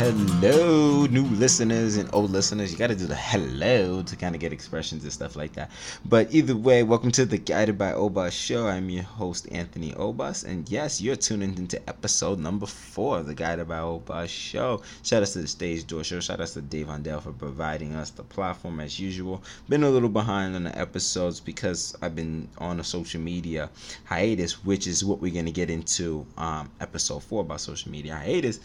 Hello, new listeners and old listeners. You got to do the hello to kind of get expressions and stuff like that. But either way, welcome to the Guided by Obas show. I'm your host, Anthony Obas. And yes, you're tuning into episode number four of the Guided by Obas show. Shout out to the Stage Door Show. Shout out to Dave Ondell for providing us the platform as usual. Been a little behind on the episodes because I've been on a social media hiatus, which is what we're going to get into um, episode four about social media hiatus.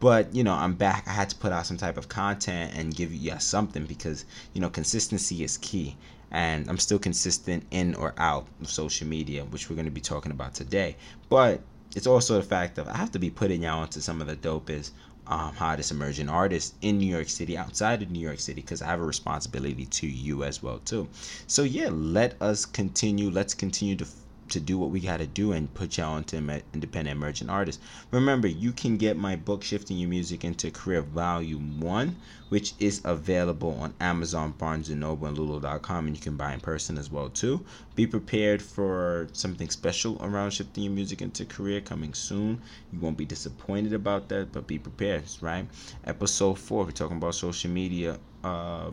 But, you know, I'm back, I had to put out some type of content and give you something because you know consistency is key. And I'm still consistent in or out of social media, which we're going to be talking about today. But it's also the fact that I have to be putting y'all into some of the dopest, um, hottest emerging artists in New York City, outside of New York City, because I have a responsibility to you as well too. So yeah, let us continue. Let's continue to to do what we got to do and put y'all into independent emerging artists. Remember, you can get my book, Shifting Your Music into Career Volume 1, which is available on Amazon, Barnes & Noble, and Lulu.com, and you can buy in person as well, too. Be prepared for something special around Shifting Your Music into Career coming soon. You won't be disappointed about that, but be prepared, right? Episode 4, we're talking about social media uh,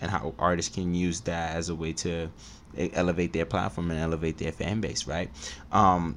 and how artists can use that as a way to elevate their platform and elevate their fan base, right? Um,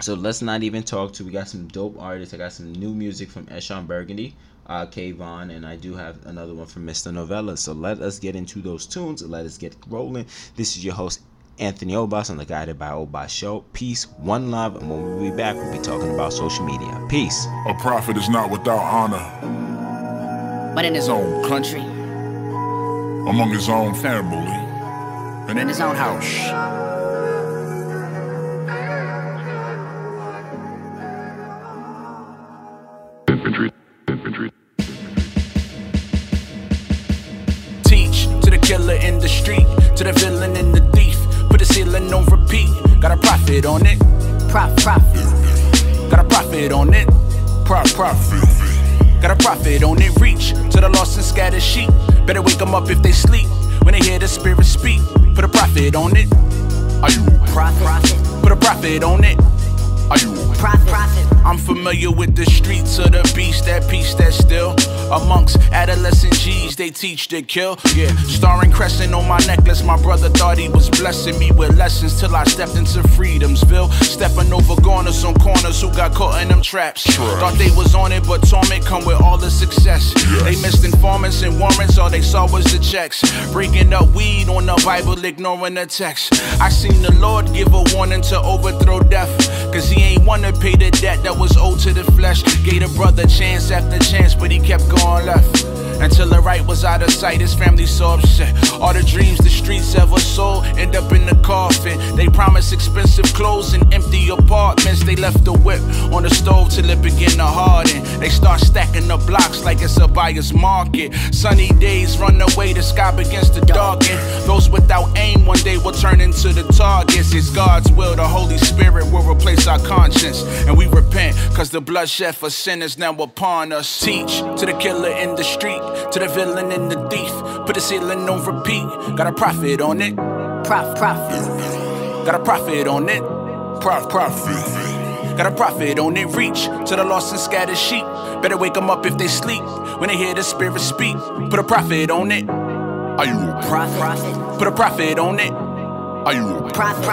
so let's not even talk to. We got some dope artists. I got some new music from Eshon Burgundy, uh, Kayvon, and I do have another one from Mr. Novella. So let us get into those tunes. Let us get rolling. This is your host Anthony Obas on the Guided by Obas show. Peace, one love, and when we be back, we'll be talking about social media. Peace. A prophet is not without honor. But in his own country, among his own family and in his own house. Infantry, infantry. Teach to the killer in the street, to the villain in the thief. Put the ceiling on repeat. Got a profit on it. Prof, profit. Got a profit on it. Prof, profit. Got a profit on it. Reach to the lost and scattered sheep. Better wake them up if they sleep. When they hear the spirit speak, put a profit on it. Are you a prophet? Put a profit on it. Are you a prophet? I'm familiar with the streets of the beast, that peace that's still amongst adolescent G's. They teach to kill. Yeah, starring crescent on my necklace. My brother thought he was blessing me with lessons till I stepped into freedomsville. Stepping over corners on corners who got caught in them traps. Thought they was on it, but torment come with all the success. Yes. They missed informants and warrants, all they saw was the checks. Breaking up weed on the Bible, ignoring the text. I seen the Lord give a warning to overthrow death. Cause he ain't wanna pay the debt that was owed to the flesh. Gave a brother chance after chance, but he kept going left. Until the right was out of sight, his family so upset. All the dreams the streets ever sold end up in the coffin. They promised expensive clothes and empty apartments. They left the whip on the stove till it began to harden. They start stacking the blocks like it's a buyer's market. Sunny days run away, the sky begins to darken. Those without aim one day will turn into the targets. It's God's will, the Holy Spirit will replace our conscience. And we repent, cause the bloodshed for sinners now upon us. Teach to the killer in the street to the villain and the thief. Put the ceiling on repeat. Got a profit on it. Prof, profit. Got a profit on it. Prof, profit. Got a profit on it. Reach to the lost and scattered sheep. Better wake them up if they sleep. When they hear the spirit speak, put a profit on it. Are you a prophet? Put a profit on it. Are you a prophet?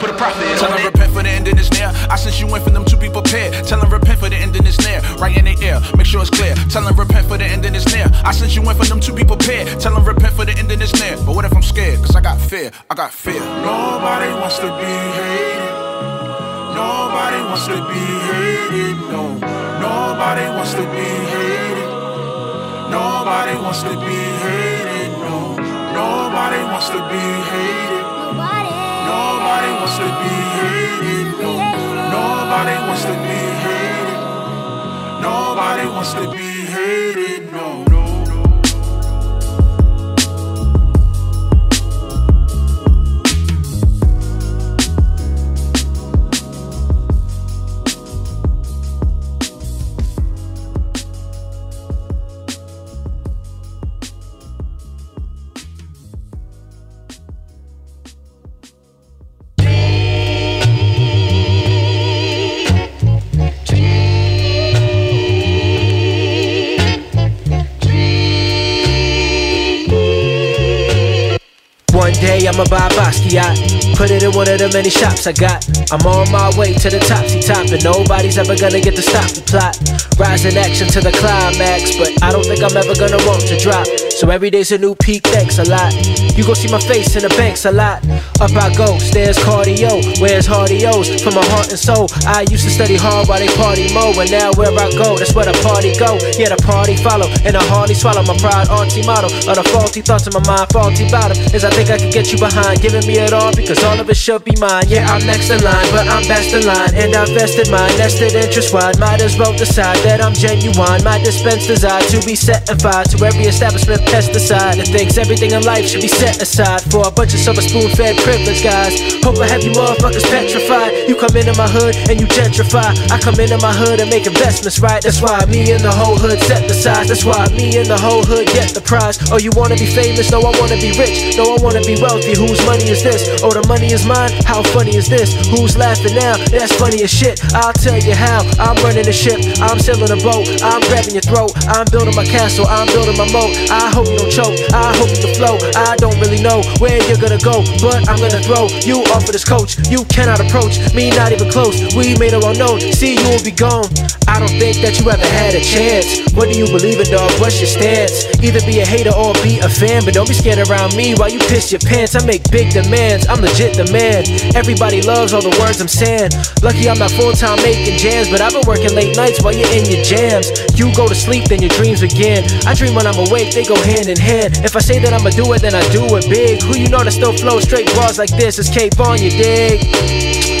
Put a profit Tell them repent for the ending is near. I sent you in for them to be prepared. Tell them repent for the ending is near. Right in the air, make sure it's clear. Tell them repent for the ending is near. I sent you in for them to be prepared. Tell them repent for the ending is near. But what if I'm scared? Cause I got fear. I got fear. Nobody wants to be hated. Nobody wants to be hated. No. Nobody wants to be hated. Nobody wants to be hated. No. Nobody wants to be hated. Nobody wants to be hated. No. Nobody wants to be hated. Nobody wants to be hated. No. Put it in one of the many shops I got. I'm on my way to the topsy top, and nobody's ever gonna get to stop the plot. Rising action to the climax, but I don't think I'm ever gonna want to drop. So every day's a new peak, thanks a lot. You gon' see my face in the banks a lot. Up I go, stairs cardio, where's Hardio's? From my heart and soul, I used to study hard while they party mo, and now where I go, that's where the party go. Yeah, the party follow, and I hardly swallow my pride, auntie model. Of the faulty thoughts in my mind, faulty bottom, is I think I can get you behind, giving me it all because all of it should be mine. Yeah, I'm next in line, but I'm best in line, and I've vested mine, nested interest wide. Might as well decide that I'm genuine. My dispense desire to be set and fire to every establishment pesticide that thinks everything in life should be set aside for a bunch of spoon fed privileged guys. Hope I have you motherfuckers petrified. You come into my hood and you gentrify. I come into my hood and make investments right. That's why me and the whole hood set the size. That's why me and the whole hood get the prize. Oh, you wanna be famous? No, I wanna be rich. No, I wanna be wealthy. Whose money is this? Oh, the money is mine. How funny is this? Who's laughing now? That's funny as shit. I'll tell you how. I'm running the ship. I'm sailing a boat. I'm grabbing your throat. I'm building my castle. I'm building my moat. I hope you don't choke. I hope you flow. I don't really know where you're gonna go, but I'm gonna throw you off of this coach. You cannot approach me, not even close. We made it well known. See, you will be gone. I don't think that you ever had a chance. What do you believe in, dog? What's your stance? Either be a hater or be a fan, but don't be scared around me while you piss your pants. I make big demands. I'm legit the man. Everybody loves all the words I'm saying. Lucky I'm not full time making jams, but I've been working late nights while you're in your jams. You go to sleep, then your dreams begin. I dream when I'm awake, they go hand in hand. If I say that I'ma do it, then I do it big. Who you know that still flow straight bars like this is Kayvon you dig?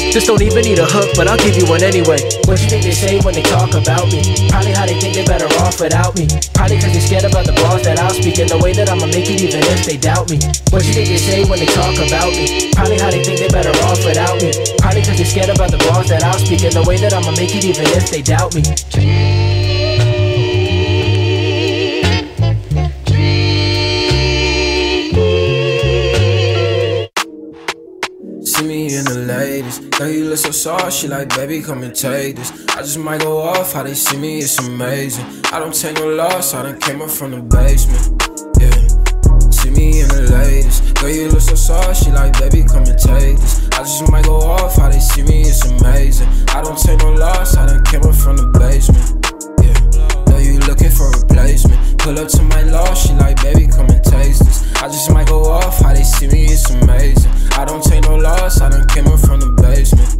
This don't even need a hook, but I'll give you one anyway. What you think they say when they talk about me? Probably how they think they're better off without me. Probably cause they're scared about the bars that I'll speak and the way that I'ma make it even if they doubt me. What you think they say when they talk about me? Probably how they think they're better off without me. Probably cause they're scared about the bars that I'll speak and the way that I'ma make it even if they doubt me. See me in the latest. Girl, you look so soft. She like, baby, come and take this. I just might go off. How they see me, it's amazing. I don't take no loss. I done came up from the basement. Yeah. See me in the latest. Girl, you look so soft. She like, baby, come and take this. I just might go off. How they see me, it's amazing. I don't take no loss. I done came up from the basement. For replacement. Pull up to my loft. She like, baby, come and taste this. I just might go off. How they see me, it's amazing. I don't take no loss. I done came up from the basement.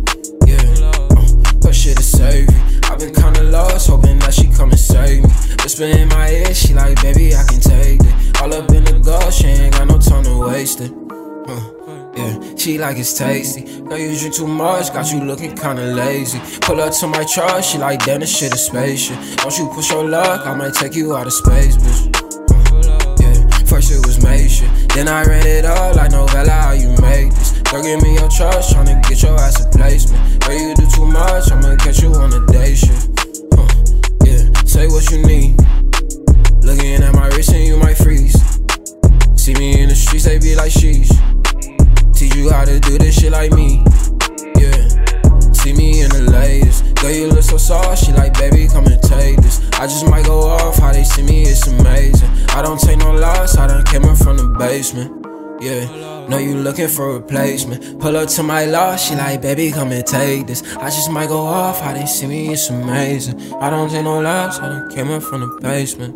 Yeah. Uh, her shit is savvy. I've been kinda lost, hoping that she come and save me. Whisper in my ear, she like, baby, I can take it. All up in the gush, she ain't got no time to waste it. Uh, yeah, she like it's tasty. Girl, you drink too much, got you looking kinda lazy. Pull up to my truck, she like, damn, this shit is spaceship. Don't you push your luck, I might take you out of space, bitch. Yeah, first it was made. Then I ran it up like novella, how you make this. Girl, give me your trust, tryna get your ass basement. Yeah. Know you looking for a replacement. Pull up to my loft. She like, baby, come and take this. I just might go off. How they see me, it's amazing. I don't take no loss. I done came up from the basement.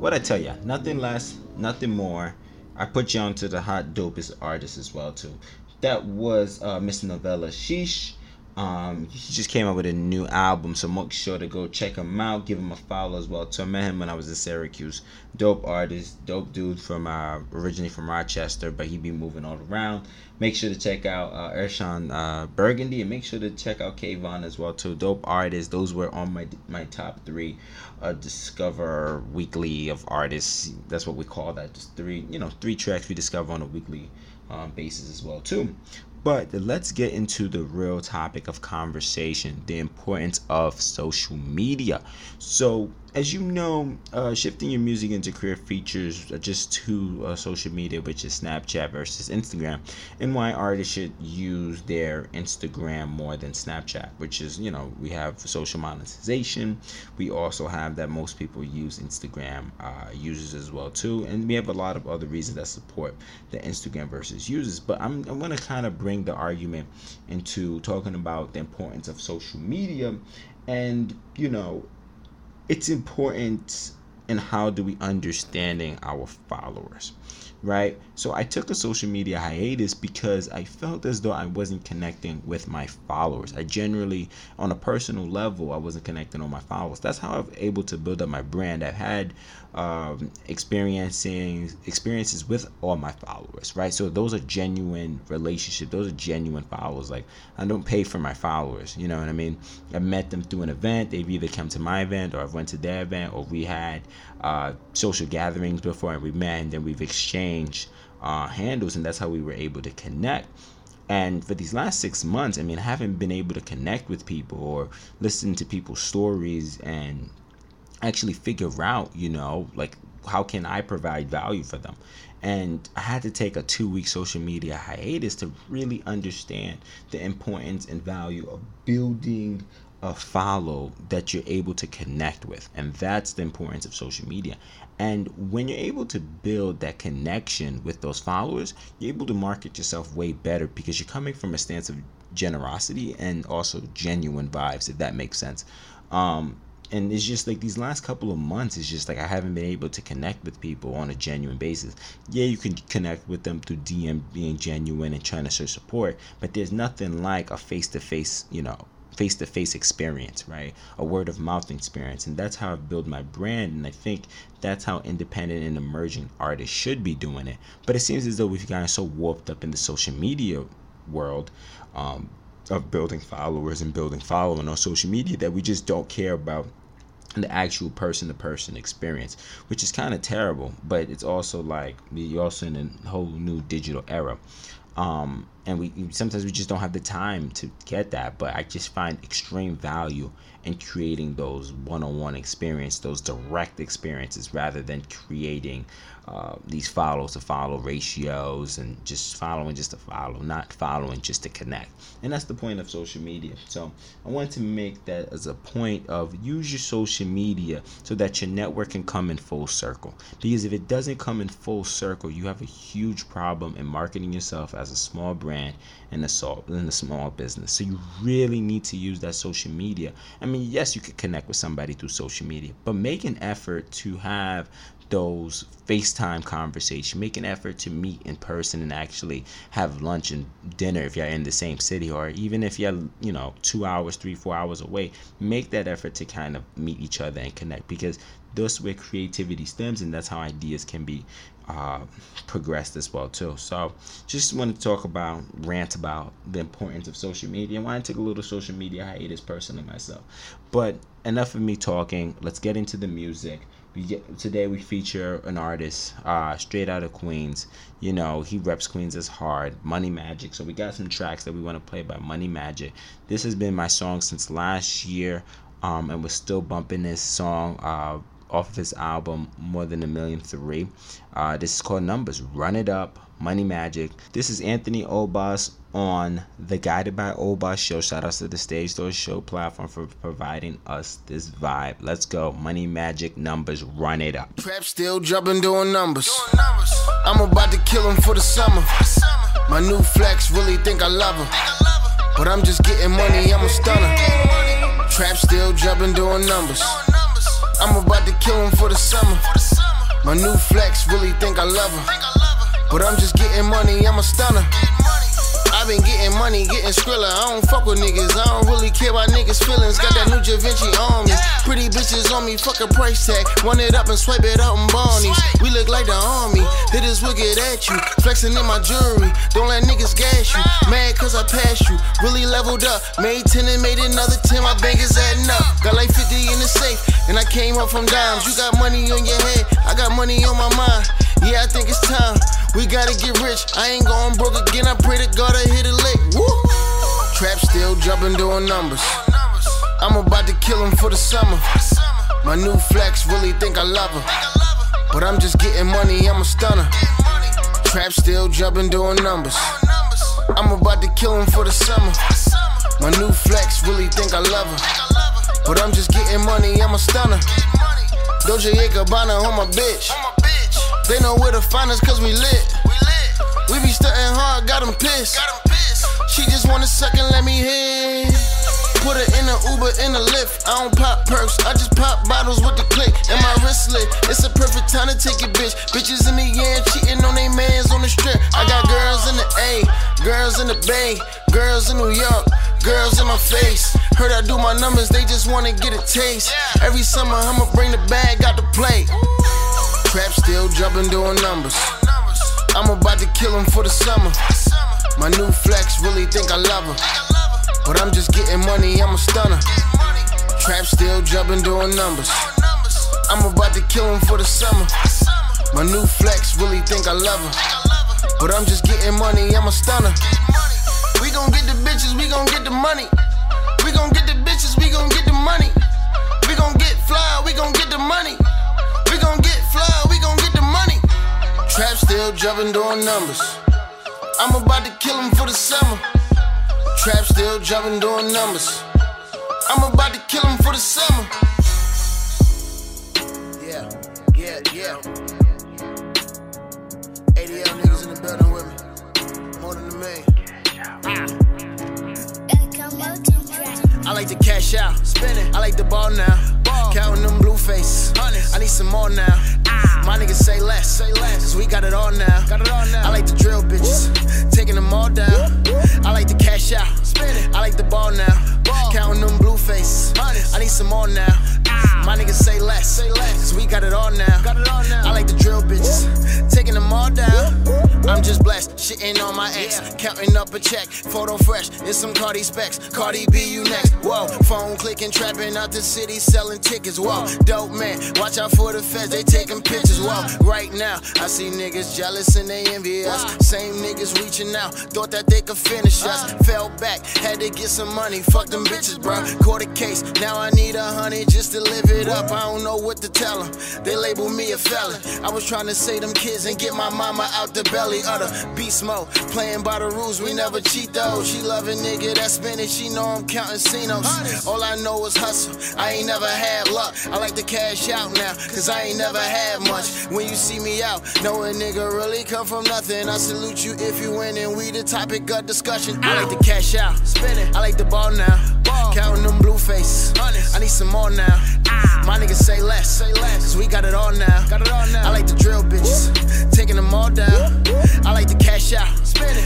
What I tell ya, nothing less, nothing more. I put you onto the hot dopest artist as well too. That was uh, Mr. Novella Sheesh. Um, he just came out with a new album, so make sure to go check him out. Give him a follow as well. So I met him when I was in Syracuse. Dope artist, dope dude from uh, originally from Rochester, but he be moving all around. Make sure to check out uh, uh, Burgundy and make sure to check out Kayvon as well too. Dope artists. Those were on my my top three. Uh, discover weekly of artists. That's what we call that. Just three, you know, three tracks we discover on a weekly um, basis as well too. But let's get into the real topic of conversation the importance of social media. So, as you know, uh, shifting your music into career features just to uh, social media, which is Snapchat versus Instagram, and why artists should use their Instagram more than Snapchat, which is, you know, we have social monetization. We also have that most people use Instagram uh, users as well too, and we have a lot of other reasons that support the Instagram versus users. But I'm, I'm going to kind of bring the argument into talking about the importance of social media and, you know, it's important in how do we understanding our followers right? So i took a social media hiatus because i felt as though i wasn't connecting with my followers. I generally on a personal level i wasn't connecting on my followers. That's how i've able to build up my brand. I've had um, experiencing experiences with all my followers, right? So those are genuine relationships. Those are genuine followers. Like I don't pay for my followers. You know what I mean? I met them through an event. They've either come to my event or I've went to their event or we had uh, social gatherings before and we met and then we've exchanged uh, handles and that's how we were able to connect. And for these last six months, I mean, I haven't been able to connect with people or listen to people's stories and actually figure out, you know, like how can I provide value for them? And I had to take a two week social media hiatus to really understand the importance and value of building a follow that you're able to connect with. And that's the importance of social media. And when you're able to build that connection with those followers, you're able to market yourself way better because you're coming from a stance of generosity and also genuine vibes, if that makes sense. Um, and it's just like these last couple of months it's just like i haven't been able to connect with people on a genuine basis. Yeah you can connect with them through dm being genuine and trying to show support but there's nothing like a face-to-face you know face-to-face experience right? A word of mouth experience and that's how i've built my brand and i think that's how independent and emerging artists should be doing it. But it seems as though we've gotten so warped up in the social media world um, of building followers and building following on social media that we just don't care about the actual person to person experience, which is kind of terrible, but it's also like you're also in a whole new digital era. Um, and we sometimes we just don't have the time to get that, but I just find extreme value in creating those one-on-one experience, those direct experiences, rather than creating uh, these follow to follow ratios and just following just to follow, not following just to connect. And that's the point of social media. So I want to make that as a point of use your social media so that your network can come in full circle. Because if it doesn't come in full circle, you have a huge problem in marketing yourself as a small brand in a small in a small business. So you really need to use that social media. I mean, yes, you could connect with somebody through social media, but make an effort to have those FaceTime conversation. Make an effort to meet in person and actually have lunch and dinner if you're in the same city, or even if you're, you know, two hours, three, four hours away. Make that effort to kind of meet each other and connect because that's where creativity stems, and that's how ideas can be uh, progressed as well too. So, just want to talk about rant about the importance of social media. Why I want to take a little social media hiatus personally myself, but enough of me talking. Let's get into the music we get today we feature an artist uh, straight out of Queens. You know, he reps Queens as hard, Money Magic. So we got some tracks that we want to play by Money Magic. This has been my song since last year, um, and we're still bumping this song. Uh, off of his album More Than a Million Three. Uh, this is called Numbers. Run It Up, Money Magic. This is Anthony Obas on the Guided by Obas show. Shout outs to the Stage Door Show platform for providing us this vibe. Let's go. Money Magic Numbers. Run It Up. Trap still jumping, doing numbers. I'm about to kill him for the summer. My new flex really think I love him. But I'm just getting money, I'm a stunner. Trap still jumping, doing numbers. I'm about to kill him for the summer. My new flex really think I love him. But I'm just getting money, I'm a stunner. I've been getting money, getting skrilla. I don't fuck with niggas. I don't really care about niggas' feelings. Got that new Da Vinci on me. Pretty bitches on me, fuck a price tag. Run it up and swipe it out in Barney's. We look like the army. Hit this wicked at you. Flexing in my jewelry. Don't let niggas gas you. Mad cause I passed you. Really leveled up. Made 10 and made another 10. My bank is adding up. Got like 50 in the safe. And I came up from dimes. You got money on your head. I got money on my mind. Yeah, I think it's time. We gotta get rich. I ain't going broke again. I pray to God I hit a lick. Woo! Trap still jumping, doing numbers. I'm about to kill him for the summer. My new flex really think I love her. But I'm just getting money, I'm a stunner. Trap still jumping, doing numbers. I'm about to kill him for the summer. My new flex really think I love her. But I'm just getting money, I'm a stunner. Dolce Gabbana on my bitch. They know where to find us cause we lit. We be stunting hard, got pissed. She just want a second, let me hit. Put her in a Uber in a Lyft. I don't pop perks, I just pop bottles with the click. And my wristlet, it's a perfect time to take it, bitch. Bitches in the air, cheating on they mans on the strip. I got girls in the A, girls in the Bay, girls in New York, girls in my face. Heard I do my numbers, they just wanna get a taste. Every summer, I'ma bring the bag out the plate. Trap still jumping, doing numbers. I'm about to kill him for the summer. My new flex really think I love her. But I'm just getting money, I'm a stunner. Trap still jumping, doing numbers. I'm about to kill him for the summer. My new flex really think I love her. But I'm just getting money, I'm a stunner. We gon' get the bitches, we gon' get the money. We gon' get the bitches, we gon' get the money. We gon' get fly, we gon' get the money. We gon' get fly, we gon' get the money. Trap still jumping, doing numbers. I'm about to kill him for the summer. Trap still jumping, doing numbers. I'm about to kill him for the summer. Yeah, yeah, yeah. ADL niggas in the building with me. I like to cash out, spinning. I like the ball now. Ball. Counting them blue faces. Money. I need some more now. Ah. My niggas say less, say less. Cause we got it all now. Got it all now. I like the drill bitches, taking them all down. I like to cash out, spinning. I like the ball now. Ball. Counting them blue faces. Money. I need some more now. Ah. My niggas say less, say less. Cause we got it all now. Got it all now. I like the drill bitches, taking them all down. I'm just blessed, shitting on my ex. Counting up a check, photo fresh, and some Cardi specs. Cardi B, you next. Whoa, phone clicking, trapping out the city, selling tickets. Whoa, dope man, watch out for the feds, they taking pictures. Whoa, right now, I see niggas jealous and they envy us. Same niggas reaching out, thought that they could finish us. Fell back, had to get some money, fuck them bitches, bro. Caught a case, now I need a hundred just to live it up. I don't know what to tell them. They label me a felon. I was trying to save them kids and get my mama out the belly of the beast mode. Playing by the rules, we never cheat though. She love a nigga that spin it, she know I'm counting cinos. All I know is hustle, I ain't never had luck. I like to cash out now, cause I ain't never had much. When you see me out, know a nigga really come from nothing. I salute you if you win, and we the topic of discussion. I like to cash out, spinning. I like the ball now. Uh. Counting them blue faces. I need some more now. Ah. My niggas say less, say less. Cause we got it all now. Got it all now. I like the drill bitches, taking them all down. I like the cash out.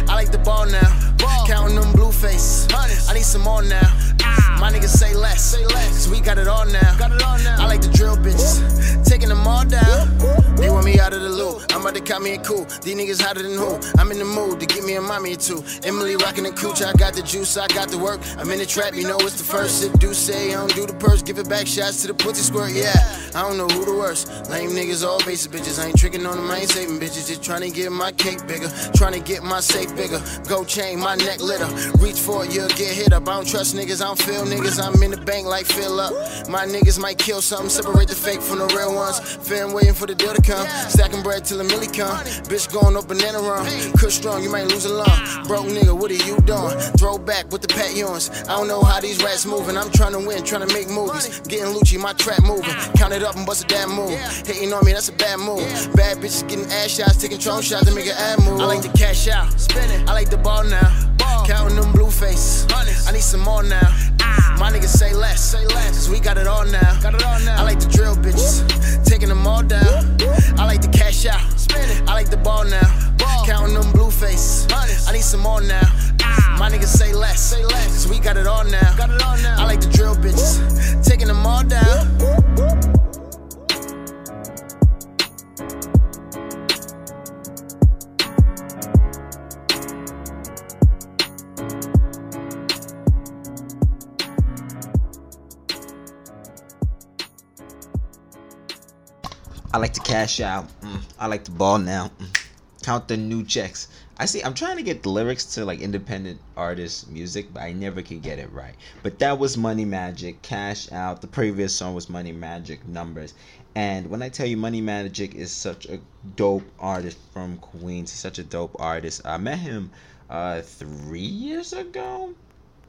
I like the ball now. Counting them blue faces. I need some more now. Ah. My niggas say less, say less. Cause we got it all now. Got it all now. I like the drill bitches, taking them all down. They want me out of the loop. I'm about to call me a cool. These niggas hotter than who? I'm in the mood to get me a mommy or two. Emily rocking the cooch. I got the juice, I got the work. I'm in the trap, you know it's the first. Sip do say I don't do the purse. Give it back shots to the pussy squirt. Yeah, I don't know who the worst. Lame niggas, all basic bitches. I ain't tricking on them, I ain't saving bitches. Just trying to get my cake bigger. Trying to get my safe bigger. Go chain, my neck litter. Reach for it, you'll get hit up. I don't trust niggas, I don't feel niggas. I'm in the bank like fill up. My niggas might kill something. Separate the fake from the real ones. Fan waiting for the deal to come. Stacking bread till the milli come. Bitch going up banana run. Kush strong, you might lose a lung. Broke nigga, what are you doing? Throw back with the pat yawns. I don't know how these rats moving. I'm trying to win, trying to make movies. Getting Lucci, my trap moving. Count it up and bust a damn move. Hating on me, that's a bad move. Bad bitches getting ass shots, taking drone shots to make an ad move. I like to cash out, spinning. I like the ball now. Counting them blue faces. I need some more now. Ah. My niggas say less, say less. Cause we got it all now. Got it all now. I like the drill bitches, taking them all down. I like to cash out. I like the ball now. Counting them blue faces. I need some more now. Ah. My niggas say less, say less. Cause we got it all now. Got it all now. I like the drill bitches, taking them all down. Cash out. Mm. I like the ball now. Mm. count the new checks. I see. I'm trying to get the lyrics to like independent artist music, but I never can get it right. But that was Money Magic, Cash Out. The previous song was Money Magic, Numbers. And when I tell you Money Magic is such a dope artist from Queens, he's such a dope artist. I met him uh, three years ago,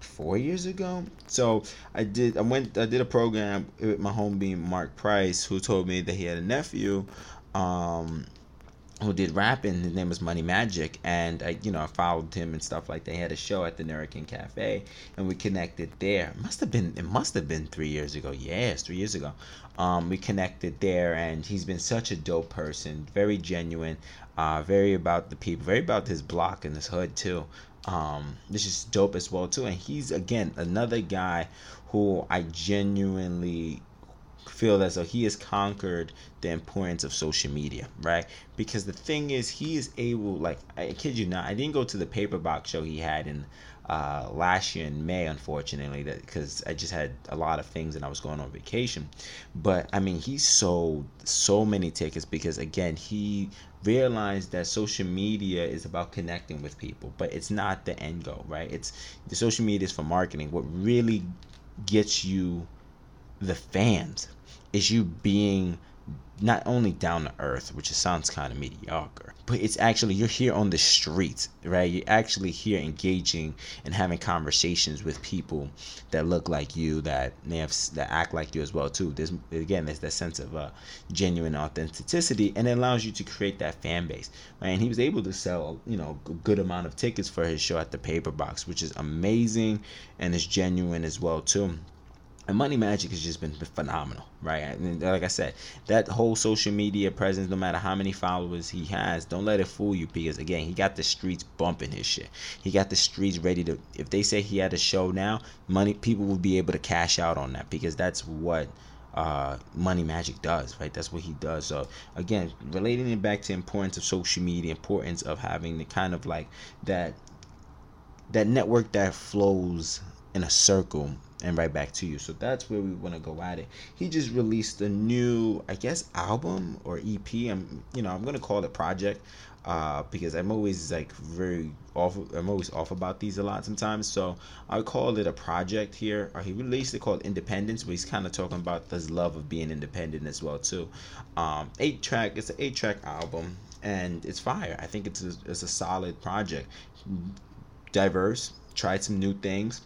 four years ago. So I did. I went. I did a program with my home being Mark Price, who told me that he had a nephew. Um, who did rapping. His name was Money Magic, and I, you know, I followed him and stuff like. They had a show at the American Cafe, and we connected there. It must have been. It must have been three years ago. Yes, three years ago. Um, we connected there, and he's been such a dope person. Very genuine. Uh, very about the people. Very about his block and his hood too. Um, this is dope as well too. And he's again another guy who I genuinely feel as though he has conquered the importance of social media, right? Because the thing is, he is able, like, I kid you not, I didn't go to the paper box show he had in uh, last year in May, unfortunately, because I just had a lot of things and I was going on vacation. But I mean, he sold so many tickets because again, he realized that social media is about connecting with people, but it's not the end goal, right? It's the social media is for marketing. What really gets you the fans is you being not only down to earth, which it sounds kind of mediocre, but it's actually you're here on the streets, right? You're actually here engaging and having conversations with people that look like you, that may have that act like you as well too. There's again, there's that sense of uh, genuine authenticity, and it allows you to create that fan base, right? And he was able to sell, you know, a good amount of tickets for his show at the Paper Box, which is amazing and is genuine as well too and money magic has just been phenomenal right? And like i said that whole social media presence no matter how many followers he has don't let it fool you because again he got the streets bumping his shit. He got the streets ready to if they say he had a show now money people will be able to cash out on that because that's what uh, money magic does right? That's what he does. So again relating it back to importance of social media importance of having the kind of like that that network that flows in a circle and right back to you. So that's where we want to go at it. He just released a new, I guess, album or EP. I'm, you know, I'm gonna call it project, uh, because I'm always like very off. I'm always off about these a lot sometimes. So I call it a project here. Or he released it called Independence, but he's kind of talking about his love of being independent as well too. Um, eight track. It's an eight track album, and it's fire. I think it's a, it's a solid project. Diverse. Tried some new things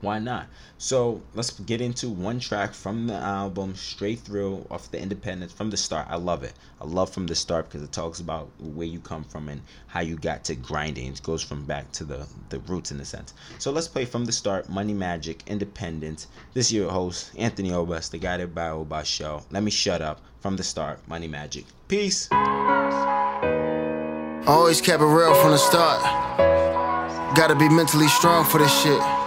why not? So let's get into one track from the album straight through off the independence from the start. I love it. I love from the start because it talks about where you come from and how you got to grinding. It goes from back to the, the roots in a sense. So let's play from the start Money Magic, Independence. This is your host, Anthony Obas, the Guided by Obas show. Let me shut up from the start Money Magic. Peace. Always kept it real from the start. Gotta be mentally strong for this shit.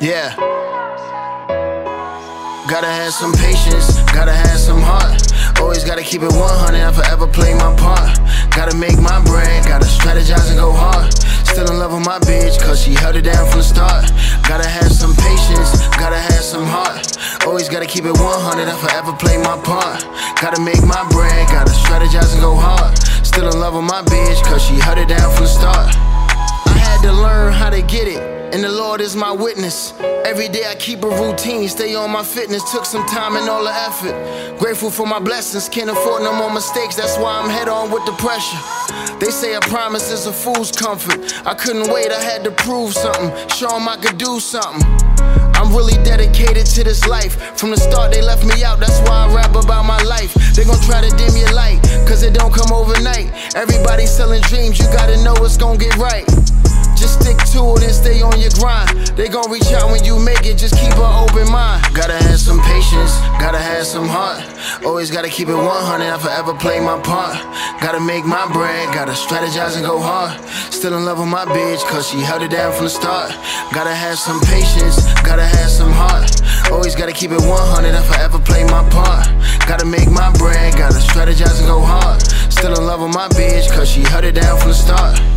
Yeah. Gotta have some patience, gotta have some heart. Always gotta keep it 100, I forever play my part. Gotta make my bread, gotta strategize and go hard. Still in love with my bitch, cause she held it down from the start. Gotta have some patience, gotta have some heart. Always gotta keep it 100, I forever play my part. Gotta make my bread, gotta strategize and go hard. Still in love with my bitch, cause she held it down from the start. I had to learn how to get it and the Lord is my witness. Every day I keep a routine, stay on my fitness. Took some time and all the effort. Grateful for my blessings, can't afford no more mistakes. That's why I'm head on with the pressure. They say a promise is a fool's comfort. I couldn't wait, I had to prove something. Show them I could do something. I'm really dedicated to this life. From the start, they left me out, that's why I rap about my life. They gon' try to dim your light, cause it don't come overnight. Everybody selling dreams, you gotta know it's gon' get right. Just stick to it and stay on your grind. They gon' reach out when you make it, just keep an open mind. Gotta have some patience, gotta have some heart. Always gotta keep it 100, I forever play my part. Gotta make my bread, gotta strategize and go hard. Still in love with my bitch, cause she held it down from the start. Gotta have some patience, gotta have some heart. Always gotta keep it 100, I forever play my part. Gotta make my bread, gotta strategize and go hard. Still in love with my bitch, cause she held it down from the start.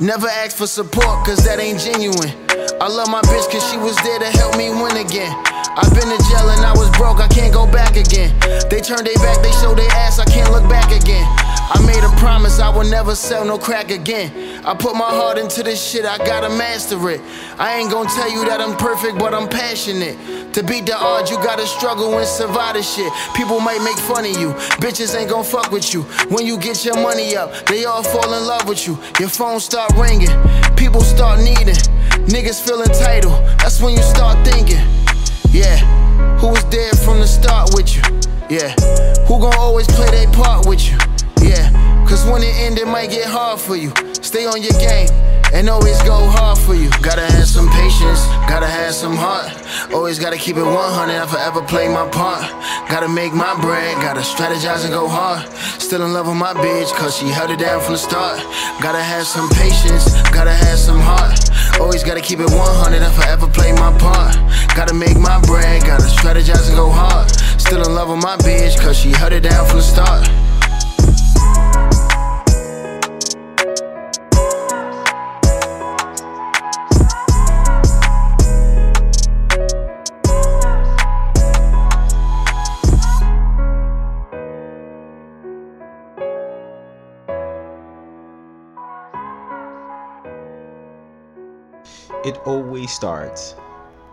Never ask for support, cause that ain't genuine. I love my bitch cause she was there to help me win again. I've been to jail and I was broke, I can't go back again. They turn their back, they show their ass, I can't look back again. I made a promise I will never sell no crack again. I put my heart into this shit, I gotta master it. I ain't gonna tell you that I'm perfect, but I'm passionate. To beat the odds, you gotta struggle and survive this shit. People might make fun of you, bitches ain't gonna fuck with you. When you get your money up, they all fall in love with you. Your phone start ringing, people start needing. Niggas feel entitled, that's when you start thinking. Yeah, who was there from the start with you? Yeah, who gon' always play their part with you? Yeah, cause when it end, it might get hard for you. Stay on your game and always go hard for you. Gotta have some patience, gotta have some heart. Always gotta keep it 100 if I ever play my part. Gotta make my bread, gotta strategize and go hard. Still in love with my bitch, cause she held it down from the start. Gotta have some patience, gotta have some heart. Always gotta keep it 100 if I ever play my part. Gotta make my bread, gotta strategize and go hard. Still in love with my bitch, cause she held it down from the start. It always starts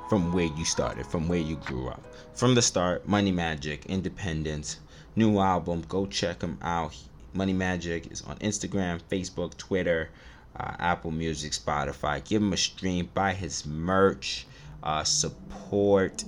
from where you started, from where you grew up. From the start, Money Magic, Independence, new album. Go check him out. Money Magic is on Instagram, Facebook, Twitter, uh, Apple Music, Spotify. Give him a stream, buy his merch, uh, support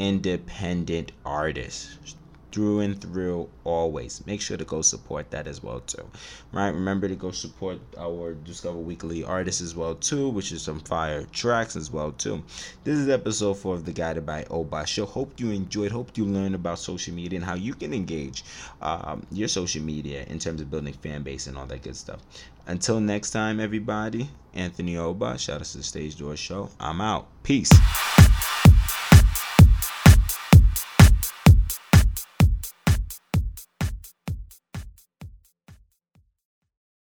independent artists through and through always. Make sure to go support that as well too. Right? Remember to go support our discover weekly artists as well too which is some fire tracks as well too. This is episode four of the guided by Obas show. Hope you enjoyed. Hope you learned about social media and how you can engage um, your social media in terms of building fan base and all that good stuff. Until next time everybody anthony Obas shout out to the stage door show. I'm out. Peace